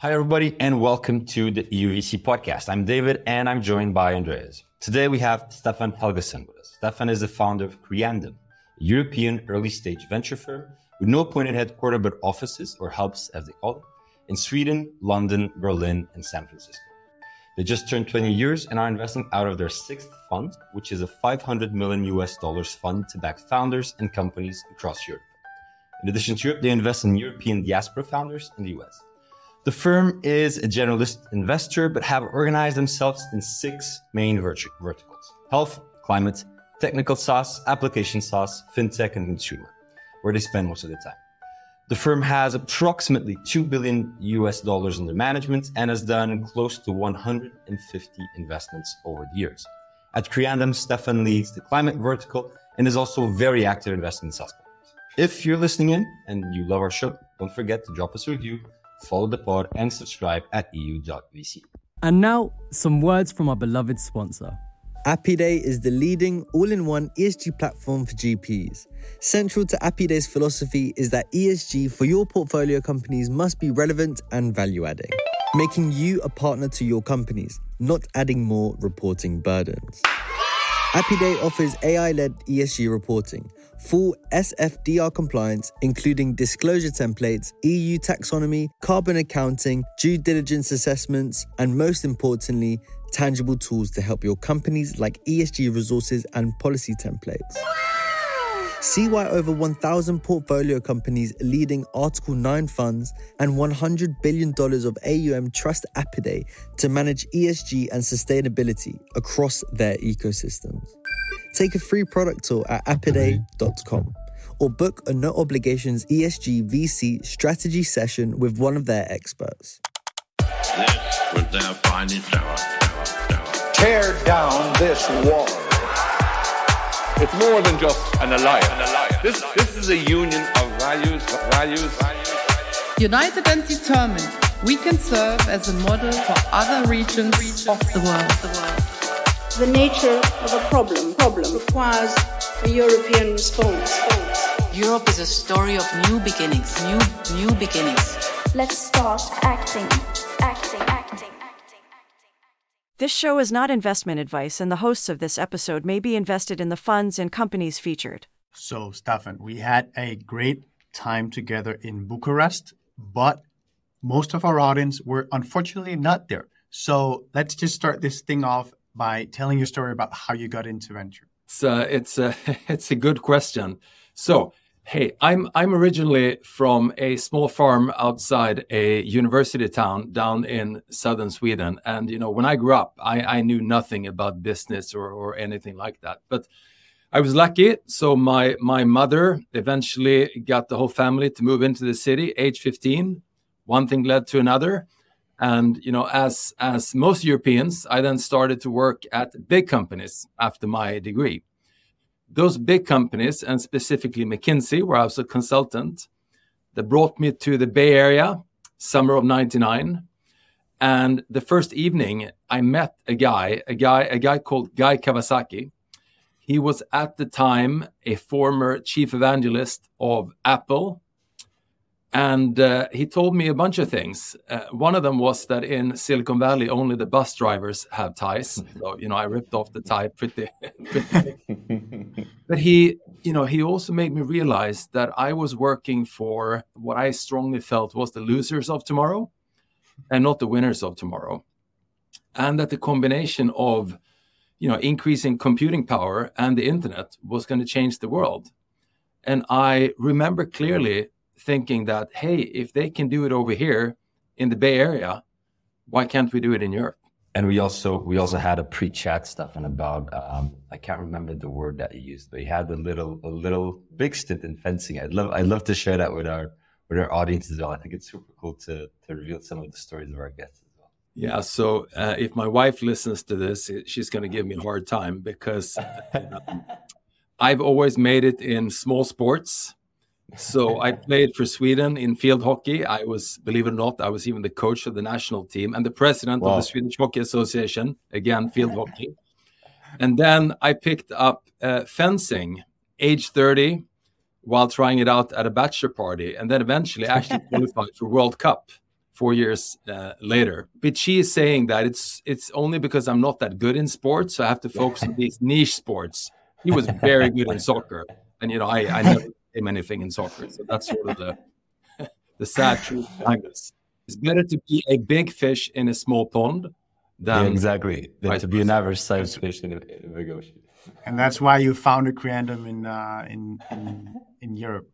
Hi, everybody, and welcome to the EUVC podcast. I'm David, and I'm joined by Andreas. Today, we have Staffan Helgesson with us. Staffan is the founder of Creandum, a European early stage venture firm with no appointed headquarters but offices, or hubs as they call it, in Sweden, London, Berlin, and San Francisco. They just turned 20 years and are investing out of their sixth fund, which is a 500 million US dollars fund to back founders and companies across Europe. In addition to Europe, they invest in European diaspora founders in the US. The firm is a generalist investor, but have organized themselves in six main verticals health, climate, technical SaaS, application SaaS, fintech, and consumer, where they spend most of the time. The firm has approximately 2 billion US dollars under management and has done close to 150 investments over the years. At Creandum, Staffan leads the climate vertical and is also very active investing in SaaS. If you're listening in and you love our show, don't forget to drop us a review follow the pod, and subscribe at eu.vc. And now, some words from our beloved sponsor. Apiday is the leading all in one ESG platform for GPs. Central to Apiday's philosophy is that ESG for your portfolio companies must be relevant and value adding, making you a partner to your companies, not adding more reporting burdens. Apiday offers AI led ESG reporting full SFDR compliance, including disclosure templates, EU taxonomy, carbon accounting, due diligence assessments, and most importantly, tangible tools to help your companies like ESG resources and policy templates. See why over 1,000 portfolio companies leading Article 9 funds and $100 billion of AUM trust Apiday to manage ESG and sustainability across their ecosystems. Take a free product tour at apiday.com or book a no obligations ESG VC strategy session with one of their experts. This was their finest hour. Tear down this wall. It's more than just an alliance. This, this is a union of values, values. United and determined, we can serve as a model for other regions of the world the nature of a problem. Problem requires a European response. Europe is a story of new beginnings, new new beginnings. Let's start acting. This show is not investment advice, and the hosts of this episode may be invested in the funds and companies featured. So, Staffan, we had a great time together in Bucharest, but most of our audience were unfortunately not there. So let's just start this thing off by telling your story about how you got into venture? It's a, it's a, it's a good question. So, hey, I'm, I'm originally from a small farm outside a university town down in southern Sweden. And, you know, when I grew up, I, I knew nothing about business or, or anything like that. But I was lucky. So my, my mother eventually got the whole family to move into the city, age 15. One thing led to another and you know as as most europeans i then started to work at big companies after my degree those big companies and specifically mckinsey where i was a consultant that brought me to the bay area summer of 99 and the first evening i met a guy a guy a guy called guy kawasaki he was at the time a former chief evangelist of apple and uh, he told me a bunch of things. Uh, one of them was that in Silicon Valley, only the bus drivers have ties. So, you know, I ripped off the tie pretty, pretty but he, you know, he also made me realize that I was working for what I strongly felt was the losers of tomorrow and not the winners of tomorrow. And that the combination of, you know, increasing computing power and the internet was going to change the world. And I remember clearly thinking that hey, if they can do it over here in the Bay Area, why can't we do it in Europe? And we also we also had a pre-chat Staffan about um, I can't remember the word that you used, but you had a little a little big stint in fencing. I'd love I'd love to share that with our with our audience as well. I think it's super cool to to reveal some of the stories of our guests as well. Yeah. So uh, if my wife listens to this, she's going to give me a hard time because um, I've always made it in small sports so I played for Sweden in field hockey. I was, believe it or not, I was even the coach of the national team and the president wow. of the Swedish Hockey Association. Again, field hockey. And then I picked up uh, fencing, age 30, while trying it out at a bachelor party, and then eventually actually qualified for World Cup four years uh, later. But she is saying that it's it's only because I'm not that good in sports, so I have to focus on these niche sports. He was very good in soccer, and you know I, I never became anything in soccer, so that's sort of the the sad truth behind this. It's better to be a big fish in a small pond than yeah, exactly than to be an average sized fish in a, in a big ocean. And that's why you founded Creandum in uh, in, in in Europe.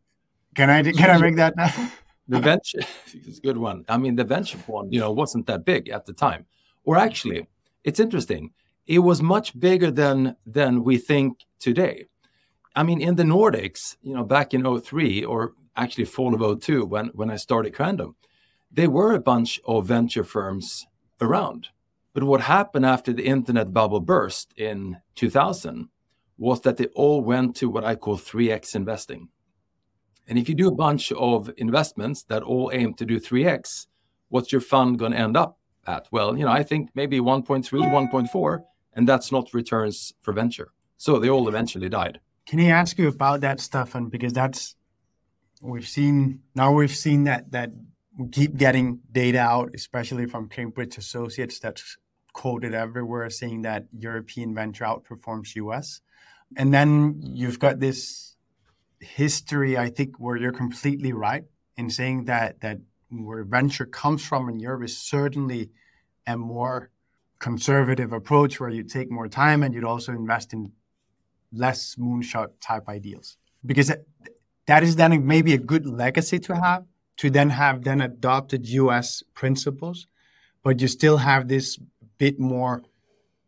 Can I can I make that now? the venture is a good one. I mean, the venture fund, you know, wasn't that big at the time. Or actually, it's interesting. It was much bigger than than we think today. I mean, in the Nordics, you know, back in 03 or actually fall of 02 when when I started Creandum, there were a bunch of venture firms around. But what happened after the internet bubble burst in 2000 was that they all went to what I call 3x investing. And if you do a bunch of investments that all aim to do 3x, what's your fund going to end up at? Well, you know, I think maybe 1.3, 1.4, and that's not returns for venture. So they all eventually died. Can I ask you about that, Staffan? Because that's we've seen now we've seen that that we keep getting data out, especially from Cambridge Associates that's quoted everywhere saying that European venture outperforms US. And then you've got this history, I think, where you're completely right in saying that that where venture comes from in Europe is certainly a more conservative approach where you take more time and you'd also invest in less moonshot type ideals because that is then maybe a good legacy to have to then have then adopted US principles but you still have this bit more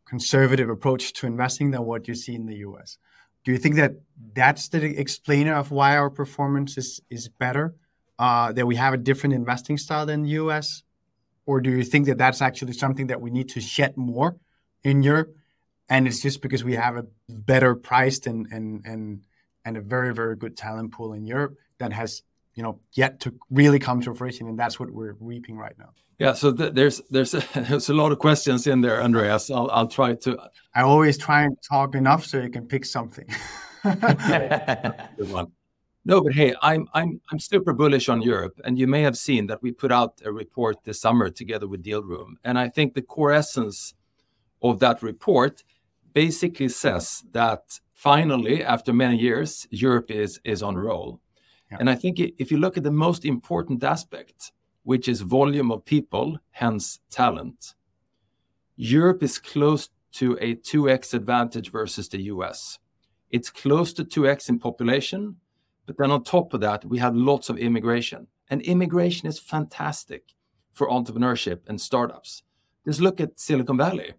conservative approach to investing than what you see in the US do you think that that's the explainer of why our performance is is better? Uh, that we have a different investing style than the U.S. Or do you think that that's actually something that we need to shed more in Europe, and it's just because we have a better priced and and and and a very very good talent pool in Europe that has you know yet to really come to fruition, and that's what we're reaping right now. Yeah, so th- there's there's a, there's a lot of questions in there, Andreas. I'll I'll try to. I always try and talk enough so you can pick something. Good one. No, but hey, I'm I'm I'm super bullish on Europe, and you may have seen that we put out a report this summer together with Dealroom, and I think the core essence of that report basically says that finally, after many years, Europe is is on roll, yeah. and I think if you look at the most important aspect which is volume of people, hence talent. Europe is close to a 2x advantage versus the US. It's close to 2x in population, but then on top of that, we have lots of immigration. And immigration is fantastic for entrepreneurship and startups. Just look at Silicon Valley,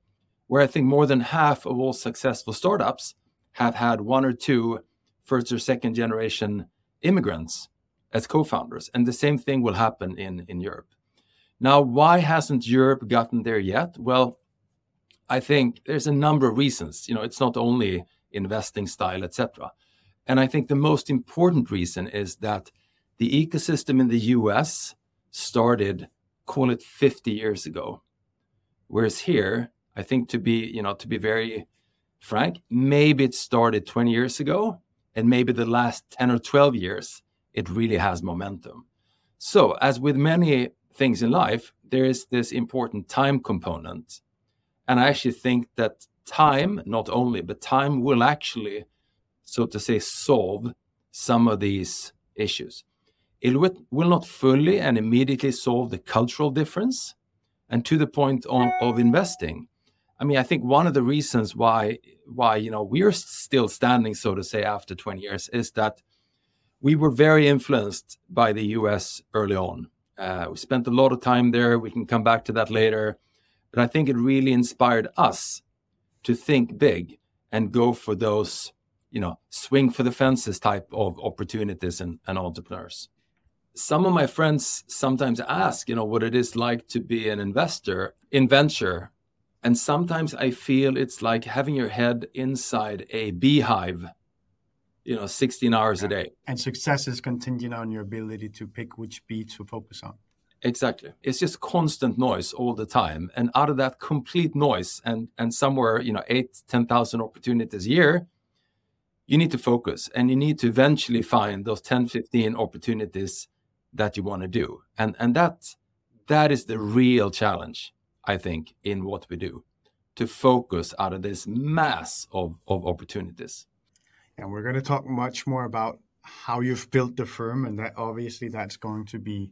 where I think more than half of all successful startups have had one or two first or second generation immigrants as co-founders, and the same thing will happen in in Europe. Now, why hasn't Europe gotten there yet? Well, I think there's a number of reasons. You know, it's not only investing style, etc. And I think the most important reason is that the ecosystem in the US started, call it 50 years ago. Whereas here, I think to be, you know, to be very frank, maybe it started 20 years ago, and maybe the last 10 or 12 years it really has momentum. So, as with many things in life, there is this important time component. And I actually think that time, not only, but time will actually, so to say, solve some of these issues. It will not fully and immediately solve the cultural difference. And to the point on, of investing, I mean, I think one of the reasons why why you know we're still standing, so to say, after 20 years, is that we were very influenced by the US early on. Uh, we spent a lot of time there. We can come back to that later. But I think it really inspired us to think big and go for those, you know, swing for the fences type of opportunities and, and entrepreneurs. Some of my friends sometimes ask, you know, what it is like to be an investor in venture. And sometimes I feel it's like having your head inside a beehive you know 16 hours yeah. a day. And success is contingent on your ability to pick which beat to focus on. Exactly. It's just constant noise all the time. And out of that complete noise and and somewhere you know 8 10,000 opportunities a year you need to focus and you need to eventually find those 10 15 opportunities that you want to do. And and that that is the real challenge, I think, in what we do to focus out of this mass of, of opportunities. And we're going to talk much more about how you've built the firm, and that obviously that's going to be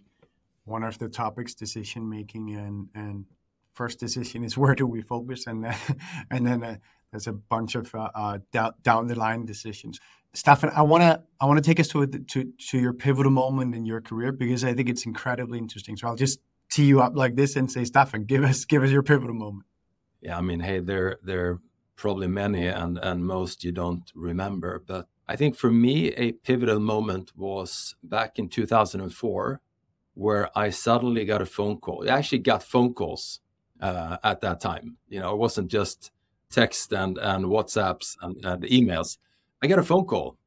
one of the topics: decision making and and first decision is where do we focus, and then and then uh, there's a bunch of uh, uh, down, the line decisions. Staffan, I want to I want to take us to, to to your pivotal moment in your career because I think it's incredibly interesting. So I'll just tee you up like this and say, Staffan, give us give us your pivotal moment. Yeah, I mean, hey, there there are probably many, and and most you don't remember, but I think for me a pivotal moment was back in 2004, where I suddenly got a phone call. I actually got phone calls uh, at that time. You know, it wasn't just text and and WhatsApps and, and emails. I got a phone call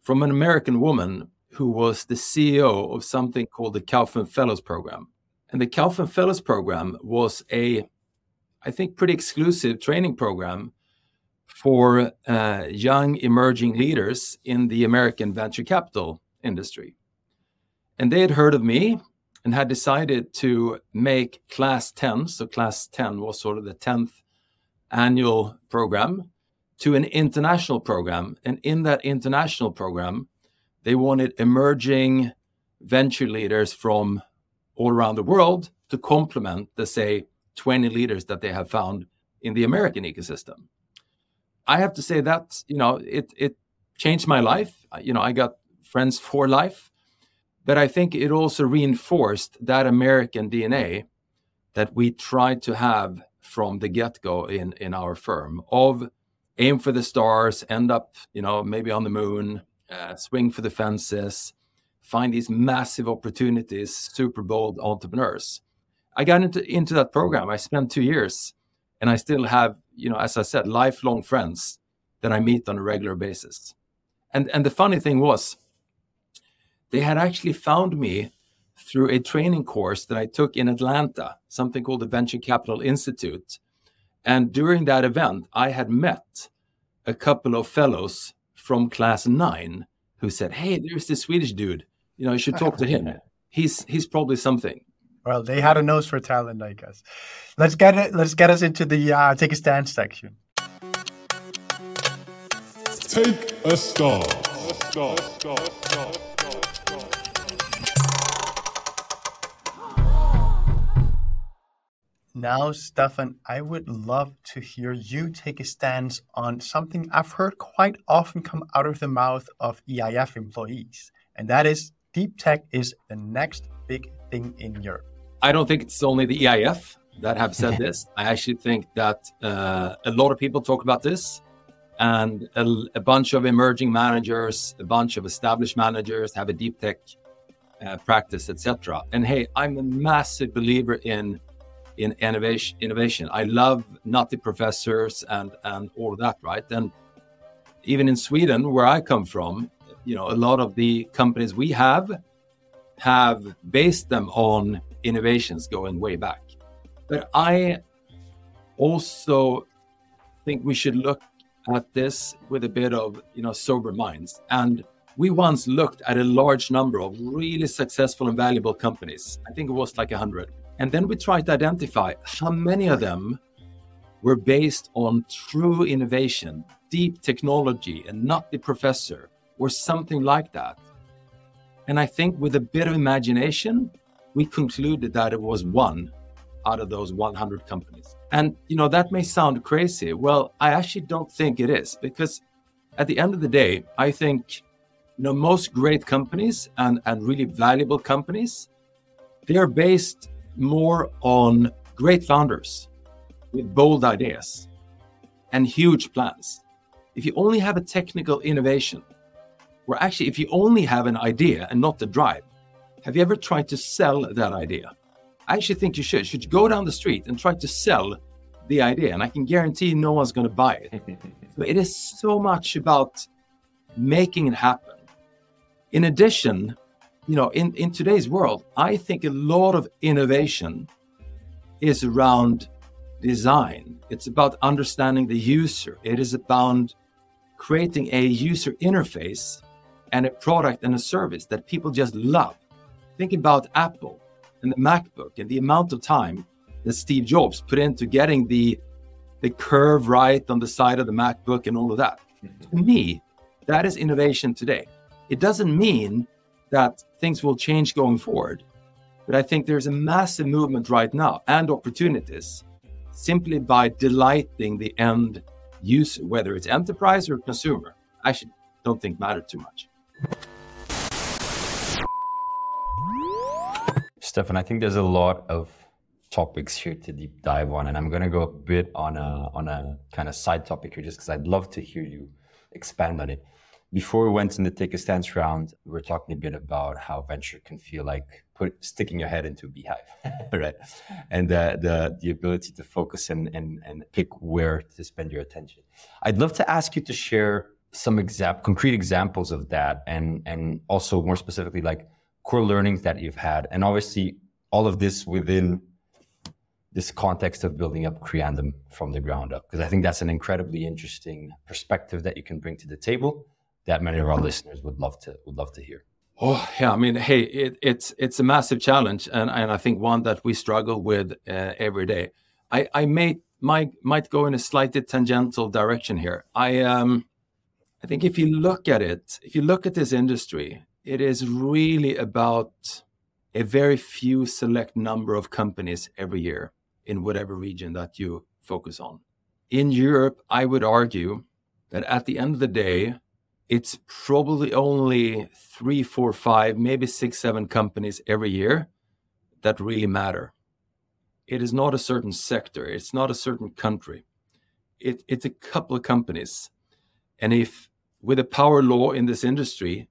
from an American woman who was the CEO of something called the Kauffman Fellows Program. And the Kauffman Fellows Program was a, I think, pretty exclusive training program for uh, young emerging leaders in the American venture capital industry. And they had heard of me and had decided to make Class 10, so Class 10 was sort of the 10th annual program, to an international program. And in that international program, they wanted emerging venture leaders from all around the world to complement the, say, 20 leaders that they have found in the American ecosystem. I have to say that, you know, it, it changed my life. You know, I got friends for life, but I think it also reinforced that American DNA that we tried to have from the get-go in, in our firm of aim for the stars, end up, you know, maybe on the moon, uh, swing for the fences, find these massive opportunities, super bold entrepreneurs. I got into, into that program. I spent two years and I still have, you know, as I said, lifelong friends that I meet on a regular basis. And, and the funny thing was, they had actually found me through a training course that I took in Atlanta, something called the Venture Capital Institute. And during that event, I had met a couple of fellows from class nine who said, Hey, there's this Swedish dude. You know, you should talk to him. He's he's probably something. Well, they had a nose for talent, I guess. Let's get it. Let's get us into the uh, take a stand section. Take a stand. Stop, stop, stop. Now, Staffan, I would love to hear you take a stance on something I've heard quite often come out of the mouth of EIF employees, and that is deep tech is the next big thing in Europe. I don't think it's only the EIF that have said this. I actually think that uh, a lot of people talk about this, and a, a, bunch of emerging managers, a bunch of established managers have a deep tech uh, practice, etc. And hey, I'm a massive believer in in innovation. Innovation. I love nutty professors and and all of that, right? And even in Sweden, where I come from, you know, a lot of the companies we have have based them on innovations going way back. But I also think we should look at this with a bit of you know sober minds. And we once looked at a large number of really successful and valuable companies. I think it was like 100 and then we tried to identify how many of them were based on true innovation, deep technology, and not the professor, or something like that. And I think with a bit of imagination, we concluded that it was one out of those 100 companies. And, you know, that may sound crazy. Well, I actually don't think it is because at the end of the day, I think, you know, most great companies and, and really valuable companies, they are based more on great founders with bold ideas and huge plans. If you only have a technical innovation, or actually, if you only have an idea and not the drive, have you ever tried to sell that idea? I actually think you should. You should go down the street and try to sell the idea, and I can guarantee no one's going to buy it. it is so much about making it happen. In addition, you know, in, in today's world, I think a lot of innovation is around design. It's about understanding the user. It is about creating a user interface and a product and a service that people just love. Think about Apple. and the MacBook and the amount of time that Steve Jobs put into getting the the curve right on the side of the MacBook and all of that. Mm-hmm. To me, that is innovation today. It doesn't mean that things will change going forward, but I think there's a massive movement right now and opportunities simply by delighting the end user, whether it's enterprise or consumer. I actually don't think matter too much. Staffan, I think there's a lot of topics here to deep dive on, and I'm going to go a bit on a on a kind of side topic here, just because I'd love to hear you expand on it. Before we went in the take a stance round, we were talking a bit about how venture can feel like put sticking your head into a beehive, right? And the, the the ability to focus and, and and pick where to spend your attention. I'd love to ask you to share some exact concrete examples of that, and and also more specifically like core learnings that you've had, and obviously all of this within this context of building up Creandum from the ground up, because I think that's an incredibly interesting perspective that you can bring to the table that many of our listeners would love to would love to hear. Oh yeah, I mean, hey, it, it's it's a massive challenge, and and I think one that we struggle with uh, every day. I I may might might go in a slightly tangential direction here. I um, I think if you look at it, if you look at this industry, it is really about a very few select number of companies every year in whatever region that you focus on. In Europe, I would argue that at the end of the day, it's probably only three, four, five, maybe six, seven companies every year that really matter. It is not a certain sector, it's not a certain country. It, it's a couple of companies. And if with a power law in this industry,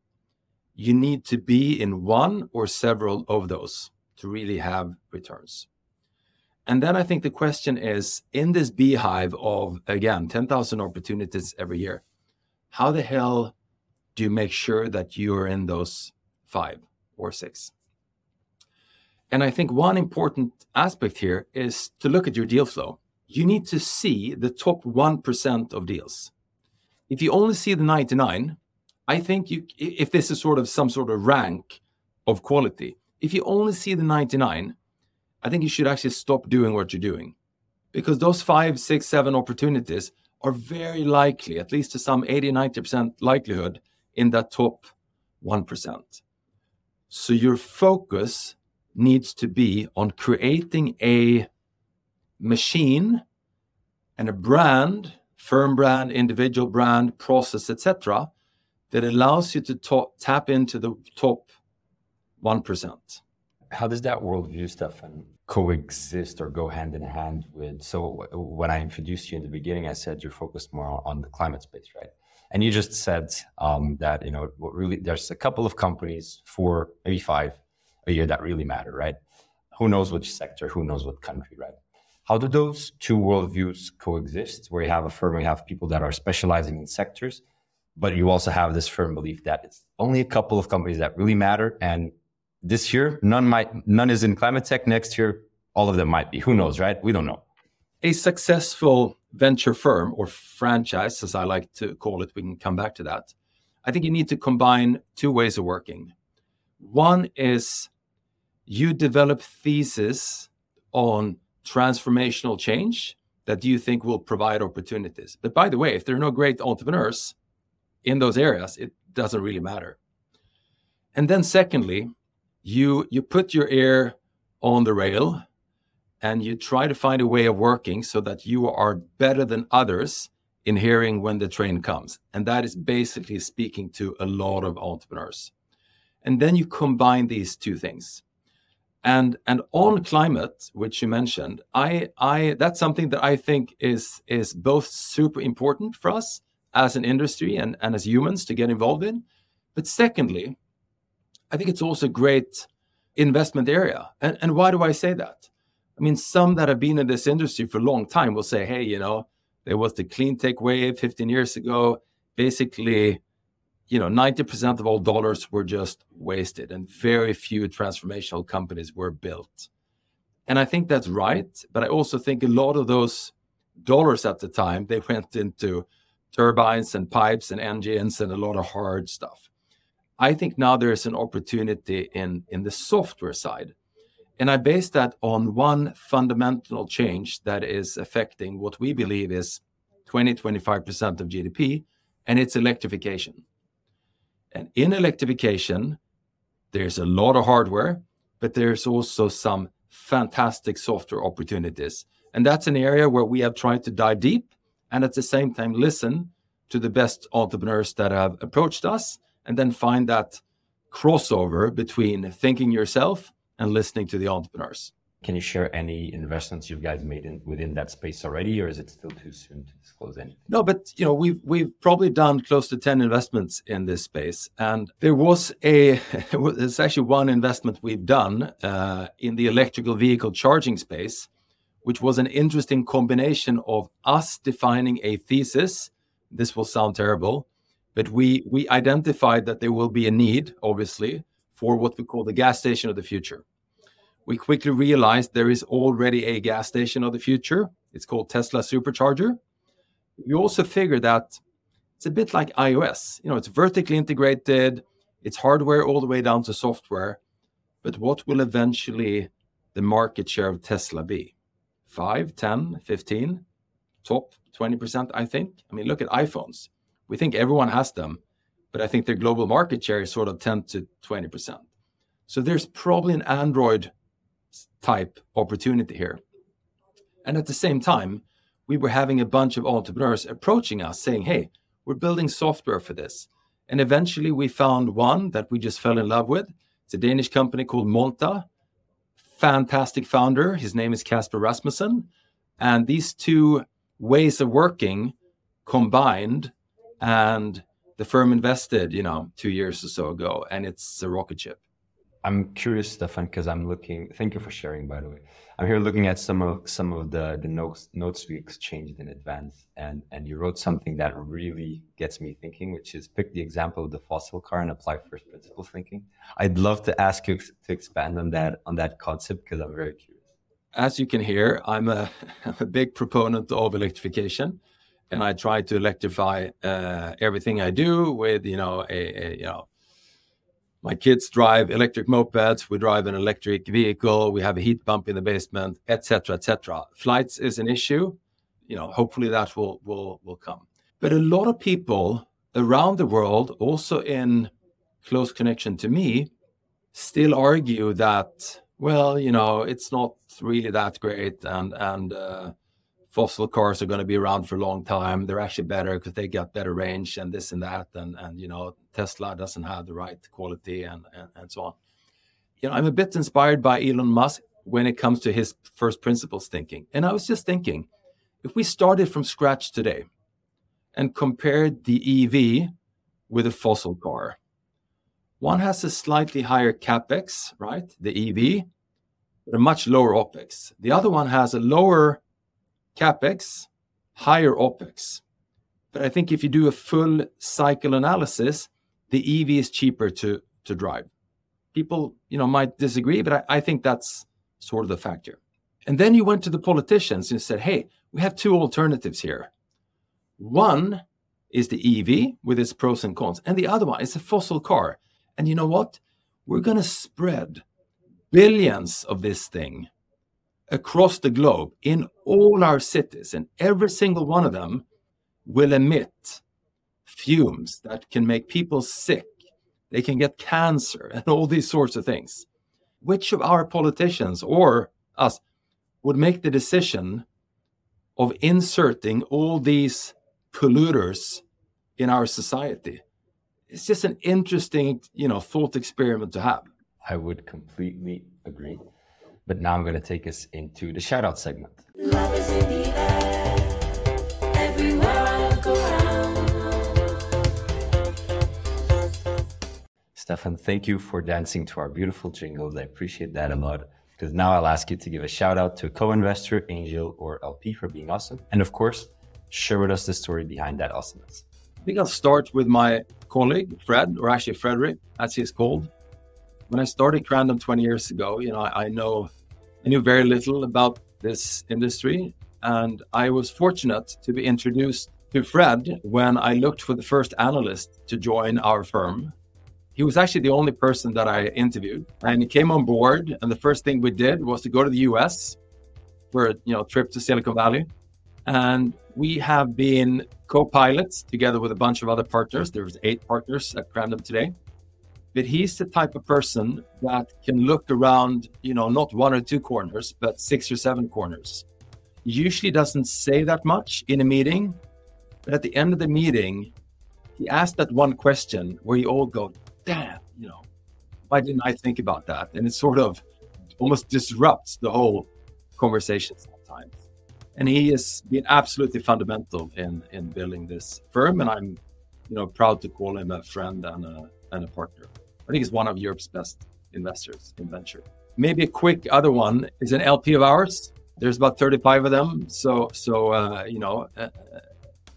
you need to be in one or several of those to really have returns. And then I think the question is in this beehive of, again, 10,000 opportunities every year, how the hell do you make sure that you're in those five or six? And I think one important aspect here is to look at your deal flow. You need to see the top 1% of deals. If you only see the 99, I think you, if this is sort of some sort of rank of quality, if you only see the 99, I think you should actually stop doing what you're doing because those five, six, seven opportunities are very likely, at least to some 80, 90% likelihood, in that top 1%. So your focus needs to be on creating a machine and a brand, firm brand, individual brand, process, etc., that allows you to ta- tap into the top 1% how does that worldview Staffan coexist or go hand in hand with so when i introduced you in the beginning i said you're focused more on the climate space right? And you just said um, that you know what really there's a couple of companies four maybe five a year that really matter right? Who knows which sector who knows what country right how do those two worldviews coexist where you have a firm where you have people that are specializing in sectors but you also have this firm belief that it's only a couple of companies that really matter and this year, none might, none is in climate tech. Next year, all of them might be. Who knows, right? We don't know. A successful venture firm or franchise, as I like to call it, we can come back to that. I think you need to combine two ways of working. One is you develop thesis on transformational change that you think will provide opportunities. But by the way, if there are no great entrepreneurs in those areas, it doesn't really matter. And then secondly, you you put your ear on the rail and you try to find a way of working so that you are better than others in hearing when the train comes and that is basically speaking to a lot of entrepreneurs and then you combine these two things and and on climate which you mentioned i i that's something that i think is is both super important for us as an industry and and as humans to get involved in but secondly I think it's also a great investment area. And, and why do I say that? I mean, some that have been in this industry for a long time will say, hey, you know, there was the clean tech wave 15 years ago. Basically, you know, 90% of all dollars were just wasted and very few transformational companies were built. And I think that's right. But I also think a lot of those dollars at the time, they went into turbines and pipes and engines and a lot of hard stuff. I think now there's an opportunity in in the software side. And I base that on one fundamental change that is affecting what we believe is 20, 25% of GDP, and it's electrification. And in electrification, there's a lot of hardware, but there's also some fantastic software opportunities. And that's an area where we have tried to dive deep and at the same time listen to the best entrepreneurs that have approached us and then find that crossover between thinking yourself and listening to the entrepreneurs. Can you share any investments you guys made in, within that space already, or is it still too soon to disclose anything? No, but you know we've we've probably done close to ten investments in this space, and there was a there's actually one investment we've done uh, in the electrical vehicle charging space, which was an interesting combination of us defining a thesis. This will sound terrible, but we we identified that there will be a need, obviously, for what we call the gas station of the future. We quickly realized there is already a gas station of the future. It's called Tesla Supercharger. We also figured that it's a bit like iOS. You know, it's vertically integrated, it's hardware all the way down to software. But what will eventually the market share of Tesla be? 5, 10, 15, top 20%, I think. I mean, look at iPhones. We think everyone has them, but I think their global market share is sort of 10 to 20%. So there's probably an Android type opportunity here. And at the same time, we were having a bunch of entrepreneurs approaching us saying, hey, we're building software for this. And eventually we found one that we just fell in love with. It's a Danish company called Monta. Fantastic founder. His name is Casper Rasmussen. And these two ways of working combined and the firm invested, you know, two years or so ago, and it's a rocket ship. I'm curious, Staffan, because I'm looking. Thank you for sharing, by the way. I'm here looking at some of some of the the notes notes we exchanged in advance, and and you wrote something that really gets me thinking, which is pick the example of the fossil car and apply first principle thinking. I'd love to ask you to expand on that on that concept because I'm very curious. As you can hear, I'm a, a big proponent of electrification and I try to electrify uh, everything I do with you know a, a, you know my kids drive electric mopeds we drive an electric vehicle we have a heat pump in the basement etc etc flights is an issue you know hopefully that will will will come. But a lot of people around the world also in close connection to me still argue that well you know it's not really that great and and uh, fossil cars are going to be around for a long time. They're actually better because they got better range and this and that. And, and you know, Tesla doesn't have the right quality and, and, and so on. You know, I'm a bit inspired by Elon Musk when it comes to his first principles thinking. And I was just thinking, if we started from scratch today and compared the EV with a fossil car, one has a slightly higher capex, right? The EV, but a much lower opex. The other one has a lower capex, higher opex. But I think if you do a full cycle analysis, the EV is cheaper to, drive. People, you know, might disagree, but I, I think that's sort of the factor. And then you went to the politicians and said, hey, we have two alternatives here. One is the EV with its pros and cons, and the other one is a fossil car. And you know what? We're to spread billions of this thing across the globe in all our cities, and every single one of them will emit fumes that can make people sick. They can get cancer and all these sorts of things. Which of our politicians or us would make the decision of inserting all these polluters in our society? It's just an interesting, you know, thought experiment to have. I would completely agree. But now I'm going to take us into the shout out segment. Staffan, thank you for dancing to our beautiful jingles. I appreciate that a lot. Because now I'll ask you to give a shout out to a co investor, angel, or LP for being awesome. And of course, share with us the story behind that awesomeness. I think I'll start with my colleague, Fred, or actually Frederick, as he's called. When I started Creandum 20 years ago, you know, I, I know I knew very little about this industry, and I was fortunate to be introduced to Fred when I looked for the first analyst to join our firm. he was actually the only person that I interviewed. And he came on board, and the first thing we did was to go to the US for a you know trip to Silicon Valley. And we have been co-pilots together with a bunch of other partners. There's eight partners at Creandum today. But he's the type of person that can look around, you know, not one or two corners, but six or seven corners. Usually doesn't say that much in a meeting, but at the end of the meeting, he asked that one question where you all go, damn, you know, why didn't I think about that? And it sort of almost disrupts the whole conversation sometimes. And he has been absolutely fundamental in in building this firm, and I'm, you know, proud to call him a friend and a and a partner. I think he's one of Europe's best investors in venture. Maybe a quick other one is an LP of ours. There's about 35 of them, so so uh, you know, uh,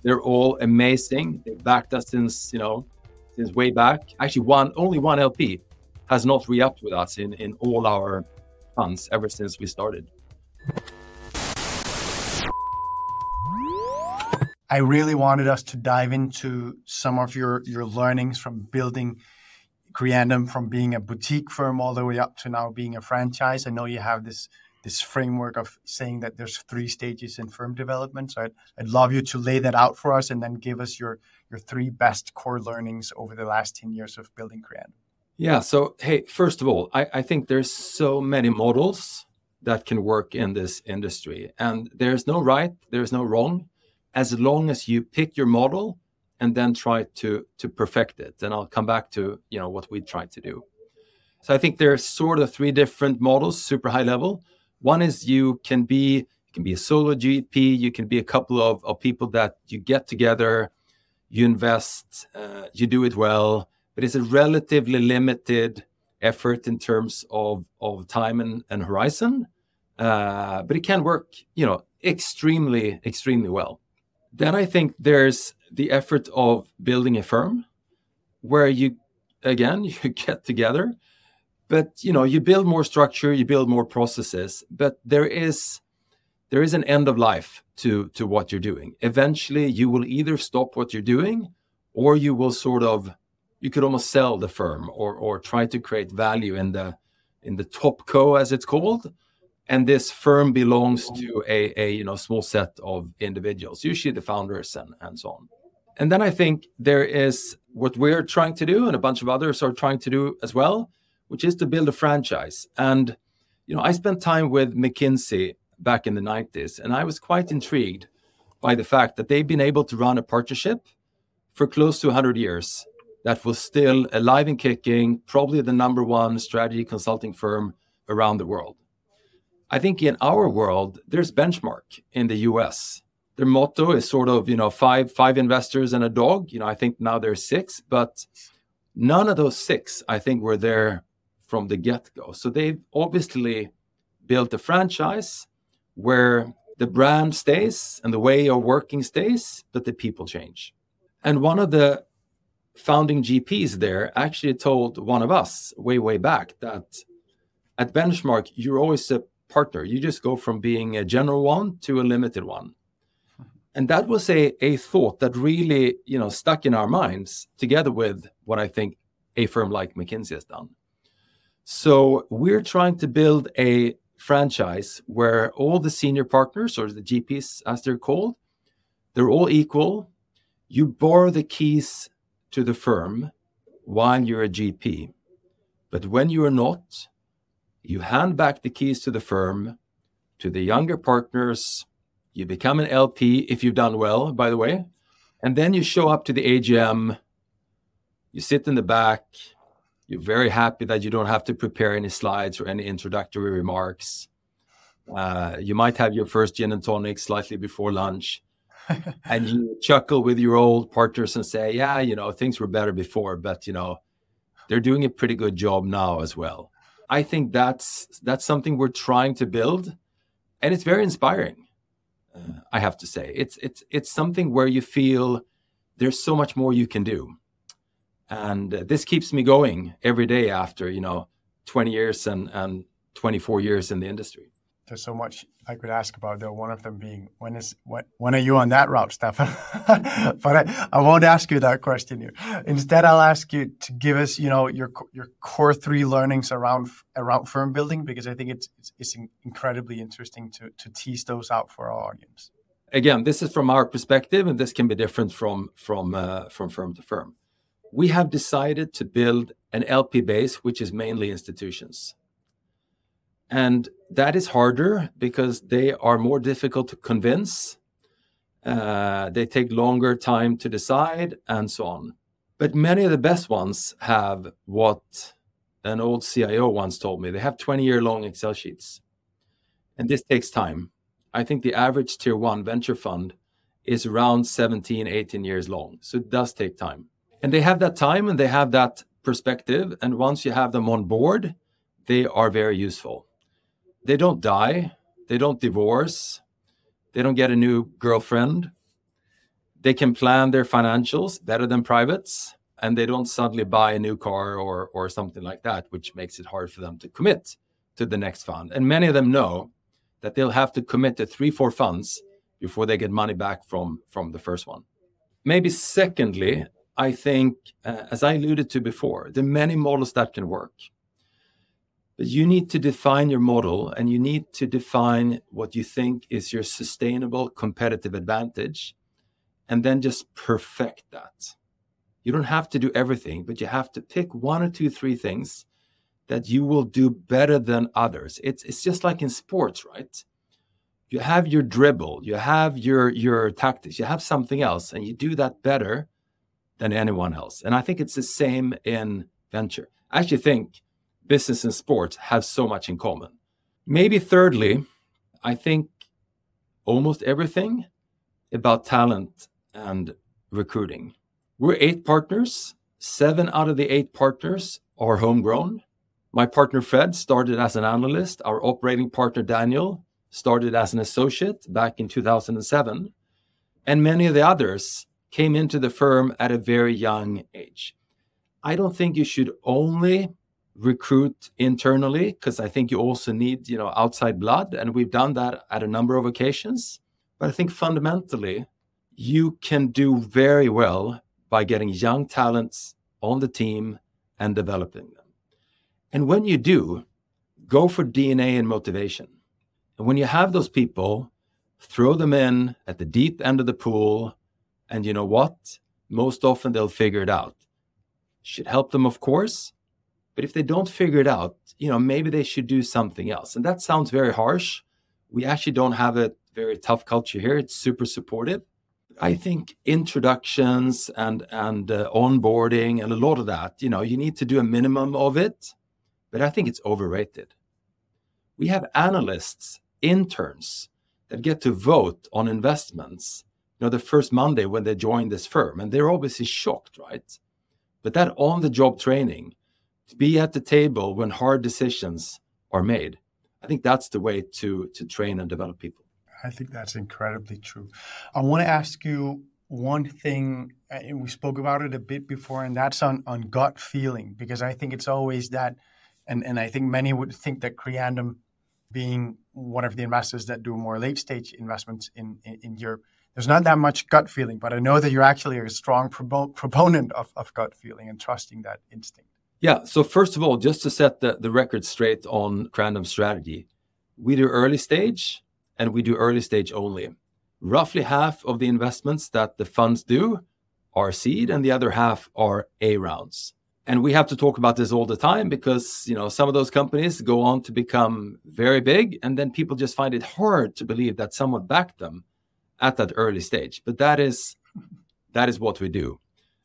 they're all amazing. They backed us since you know since way back. Actually, one only one LP has not re-upped with us in in all our funds ever since we started. I really wanted us to dive into some of your your learnings from building Creandum, from being a boutique firm all the way up to now being a franchise. I know you have this this framework of saying that there's three stages in firm development. So I'd, I'd love you to lay that out for us and then give us your your three best core learnings over the last 10 years of building Creandum. Yeah. So hey, first of all, I, I think there's so many models that can work in this industry. And there's no right, there's no wrong, as long as you pick your model and then try to to perfect it. And I'll come back to you know what we try to do. So I think there's sort of three different models, super high level. One is you can be you can be a solo GP, you can be a couple of, of people that you get together, you invest, uh, you do it well, but it's a relatively limited effort in terms of, of time and, and horizon. Uh, but it can work, you know, extremely, extremely well. Then I think there's the effort of building a firm where you, again, you get together, but you know, you build more structure, you build more processes, but there is there is an end of life to to what you're doing. Eventually, you will either stop what you're doing, or you will sort of you could almost sell the firm or or try to create value in the in the top co as it's called and this firm belongs to a, a you know small set of individuals usually the founders and, and so on and then i think there is what we're trying to do and a bunch of others are trying to do as well which is to build a franchise and you know i spent time with mckinsey back in the 90s and i was quite intrigued by the fact that they've been able to run a partnership for close to 100 years that was still alive and kicking, probably the number one strategy consulting firm around the world. I think in our world, there's benchmark in the US. Their motto is sort of, you know, five five investors and a dog. You know, I think now there's six, but none of those six, I think, were there from the get-go. So they've obviously built a franchise where the brand stays and the way of working stays, but the people change. And one of the founding GPs there actually told one of us way, way back that at Benchmark, you're always a partner. You just go from being a general one to a limited one. And that was a, a thought that really, you know, stuck in our minds together with what I think a firm like McKinsey has done. So we're trying to build a franchise where all the senior partners or the GPs as they're called, they're all equal. You borrow the keys to the firm while you're a GP. But when you are not, you hand back the keys to the firm to the younger partners. You become an LP if you've done well, by the way. And then you show up to the AGM. You sit in the back. You're very happy that you don't have to prepare any slides or any introductory remarks. Uh, you might have your first gin and tonic slightly before lunch and you chuckle with your old partners and say, yeah, you know, things were better before, but you know, they're doing a pretty good job now as well. I think that's that's something we're trying to build, and it's very inspiring. Uh, I have to say, it's it's it's something where you feel there's so much more you can do, and uh, this keeps me going every day after you know 20 years and and 24 years in the industry there's so much I could ask about. Though one of them being when is when when are you on that route, Staffan? but I, I won't ask you that question here. Instead, I'll ask you to give us, you know, your your core three learnings around around firm building because I think it's it's, it's incredibly interesting to to tease those out for our audience. Again, this is from our perspective, and this can be different from from uh, from firm to firm. We have decided to build an LP base, which is mainly institutions. And that is harder because they are more difficult to convince. Uh, they take longer time to decide, and so on. But many of the best ones have what an old CIO once told me they have 20 year long Excel sheets. And this takes time. I think the average tier one venture fund is around 17, 18 years long. So it does take time. And they have that time and they have that perspective. And once you have them on board, they are very useful they don't die, they don't divorce, they don't get a new girlfriend. They can plan their financials better than privates, and they don't suddenly buy a new car or or something like that, which makes it hard for them to commit to the next fund. And many of them know that they'll have to commit to three, four funds before they get money back from from the first one. Maybe secondly, I think, uh, as I alluded to before, the many models that can work. But you need to define your model and you need to define what you think is your sustainable competitive advantage and then just perfect that. You don't have to do everything, but you have to pick one or two, three things that you will do better than others. It's, it's just like in sports, right? You have your dribble, you have your, your tactics, you have something else, and you do that better than anyone else. And I think it's the same in venture. I actually think business and sports have so much in common. Maybe thirdly, I think almost everything about talent and recruiting. We're eight partners. Seven out of the eight partners are homegrown. My partner Fred started as an analyst. Our operating partner Daniel started as an associate back in 2007. And many of the others came into the firm at a very young age. I don't think you should only recruit internally because I think you also need, you know, outside blood. And we've done that at a number of occasions. But I think fundamentally, you can do very well by getting young talents on the team and developing them. And when you do, go for DNA and motivation. And when you have those people, throw them in at the deep end of the pool. And you know what? Most often they'll figure it out. Should help them, of course, but if they don't figure it out, you know, maybe they should do something else. And that sounds very harsh. We actually don't have a very tough culture here. It's super supportive. I think introductions and and uh, onboarding and a lot of that, you know, you need to do a minimum of it, but I think it's overrated. We have analysts, interns that get to vote on investments, you know, the first Monday when they join this firm, and they're obviously shocked, right? But that on-the-job training to be at the table when hard decisions are made. I think that's the way to to train and develop people. I think that's incredibly true. I want to ask you one thing, and we spoke about it a bit before, and that's on, on gut feeling, because I think it's always that, and, and I think many would think that Creandum, being one of the investors that do more late stage investments in, in, in Europe, there's not that much gut feeling, but I know that you're actually a strong proponent of, of gut feeling and trusting that instinct. Yeah. So first of all, just to set the, the record straight on Creandum strategy, we do early stage and we do early stage only. Roughly half of the investments that the funds do are seed and the other half are A rounds. And we have to talk about this all the time because, you know, some of those companies go on to become very big and then people just find it hard to believe that someone backed them at that early stage. But that is that is what we do.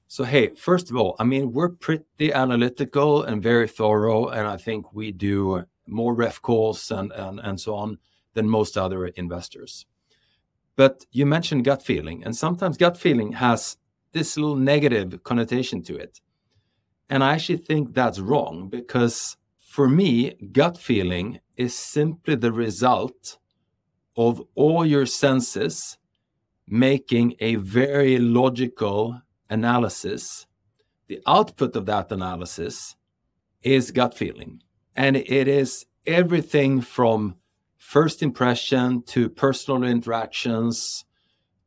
So, hey, first of all, I mean, we're pretty analytical and very thorough, and I think we do more ref calls and, and, and so on than most other investors. But you mentioned gut feeling, and sometimes gut feeling has this little negative connotation to it. And I actually think that's wrong because for me, gut feeling is simply the result of all your senses making a very logical analysis, the output of that analysis is gut feeling. And it is everything from first impression to personal interactions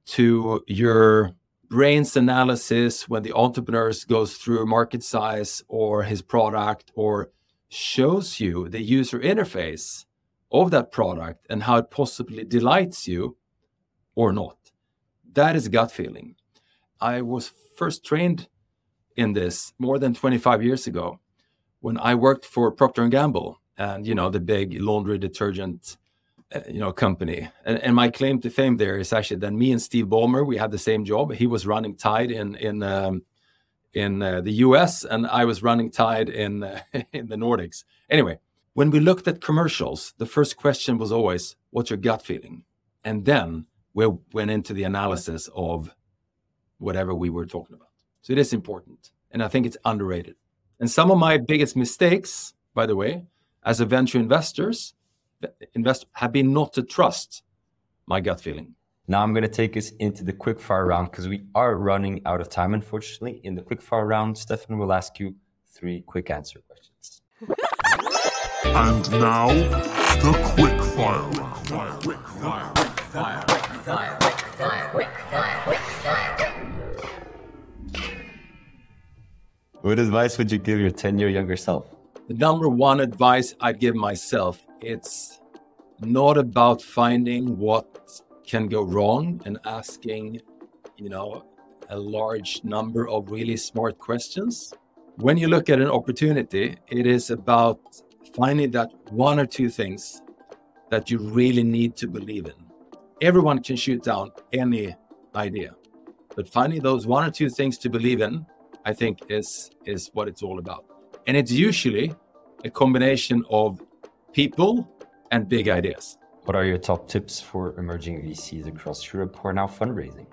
to your brain's analysis when the entrepreneur goes through market size or his product or shows you the user interface of that product and how it possibly delights you or not. That is gut feeling. I was first trained in this more than 25 years ago when I worked for Procter and Gamble and you know the big laundry detergent uh, you know company. And, and, my claim to fame there is actually that me and steve ballmer we had the same job. He was running tide in in um, in uh, the us and i was running tide in uh, in the nordics. Anyway when we looked at commercials the first question was always what's your gut feeling? And then we went into the analysis of whatever we were talking about so it is important and i think it's underrated and some of my biggest mistakes by the way as a venture investors invest have been not to trust my gut feeling. Now I'm going to take us into the quickfire round because we are running out of time, unfortunately. In the quickfire round, Staffan will ask you three quick answer questions. and now, the quickfire round. What advice would you give your 10 year younger self? The number one advice I'd give myself it's not about finding what can go wrong and asking, you know, a large number of really smart questions. When you look at an opportunity, it is about finding that one or two things that you really need to believe in. Everyone can shoot down any idea, but finding those one or two things to believe in, I think, is is what it's all about. And it's usually a combination of people and big ideas. What are your top tips for emerging VCs across Europe who are now fundraising?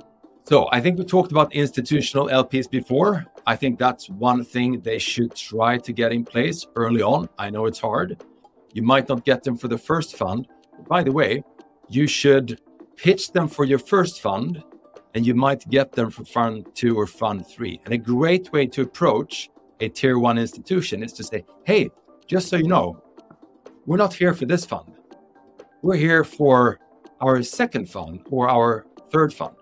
So, I think we talked about institutional LPs before. I think that's one thing they should try to get in place early on. I know it's hard. You might not get them for the first fund. By the way, you should pitch them for your first fund and you might get them for fund two or fund three. And a great way to approach a tier one institution is to say, hey, just so you know, we're not here for this fund. We're here for our second fund or our third fund.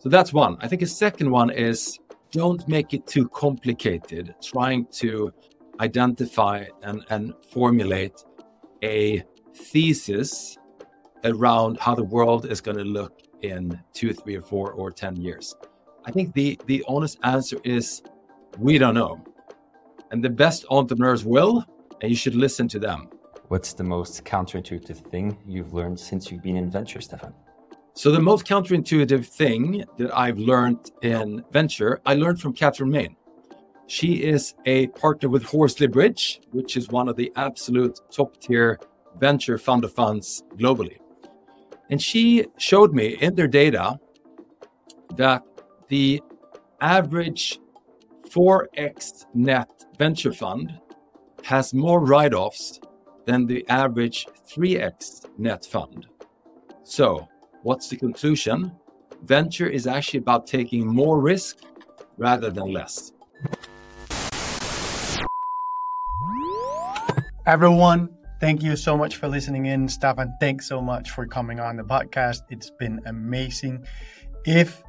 So that's one. I think a second one is don't make it too complicated trying to identify and, and formulate a thesis around how the world is going to look in two, three, or four, or 10 years. I think the, the honest answer is we don't know. And the best entrepreneurs will, and you should listen to them. What's the most counterintuitive thing you've learned since you've been in venture, Staffan? So the most counterintuitive thing that I've learned in venture, I learned from Catherine Main. She is a partner with Horsley Bridge, which is one of the absolute top tier venture fund of funds globally. And she showed me in their data that the average 4x net venture fund has more write offs than the average 3x net fund. So, what's the conclusion? Venture is actually about taking more risk rather than less. Everyone, thank you so much for listening in. Staffan, thanks so much for coming on the podcast. It's been amazing. If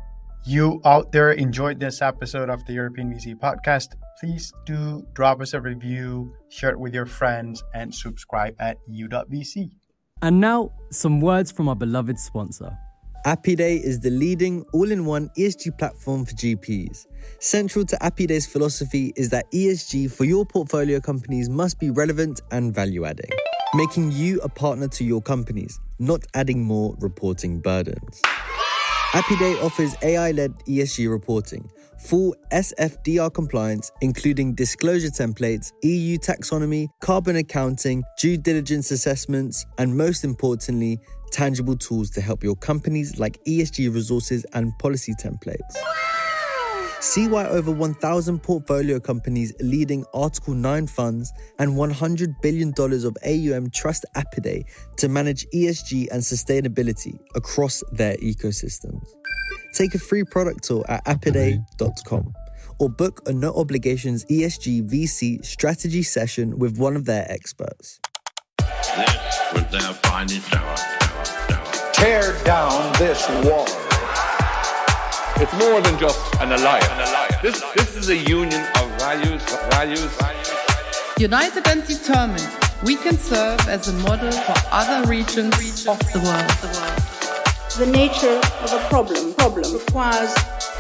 you out there enjoyed this episode of the European VC podcast, please do drop us a review, share it with your friends, and subscribe at u.vc. And now, some words from our beloved sponsor. Apiday is the leading all in one ESG platform for GPs. Central to Apiday's philosophy is that ESG for your portfolio companies must be relevant and value adding, making you a partner to your companies, not adding more reporting burdens. Apiday offers AI led ESG reporting, full SFDR compliance, including disclosure templates, EU taxonomy, carbon accounting, due diligence assessments, and most importantly, tangible tools to help your companies like ESG resources and policy templates. See why over 1,000 portfolio companies leading Article 9 funds and $100 billion of AUM trust Apiday to manage ESG and sustainability across their ecosystems. Take a free product tour at apiday.com or book a no obligations ESG VC strategy session with one of their experts. This was their finest hour. Hour, hour. Tear down this wall. It's more than just an alliance. This, this is a union of values, values, United and determined, we can serve as a model for other regions of the world. The nature of a problem, problem requires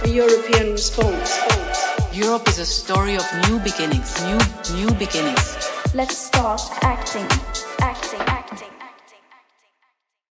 a European response. Europe is a story of new beginnings, new new beginnings. Let's start acting, acting, acting.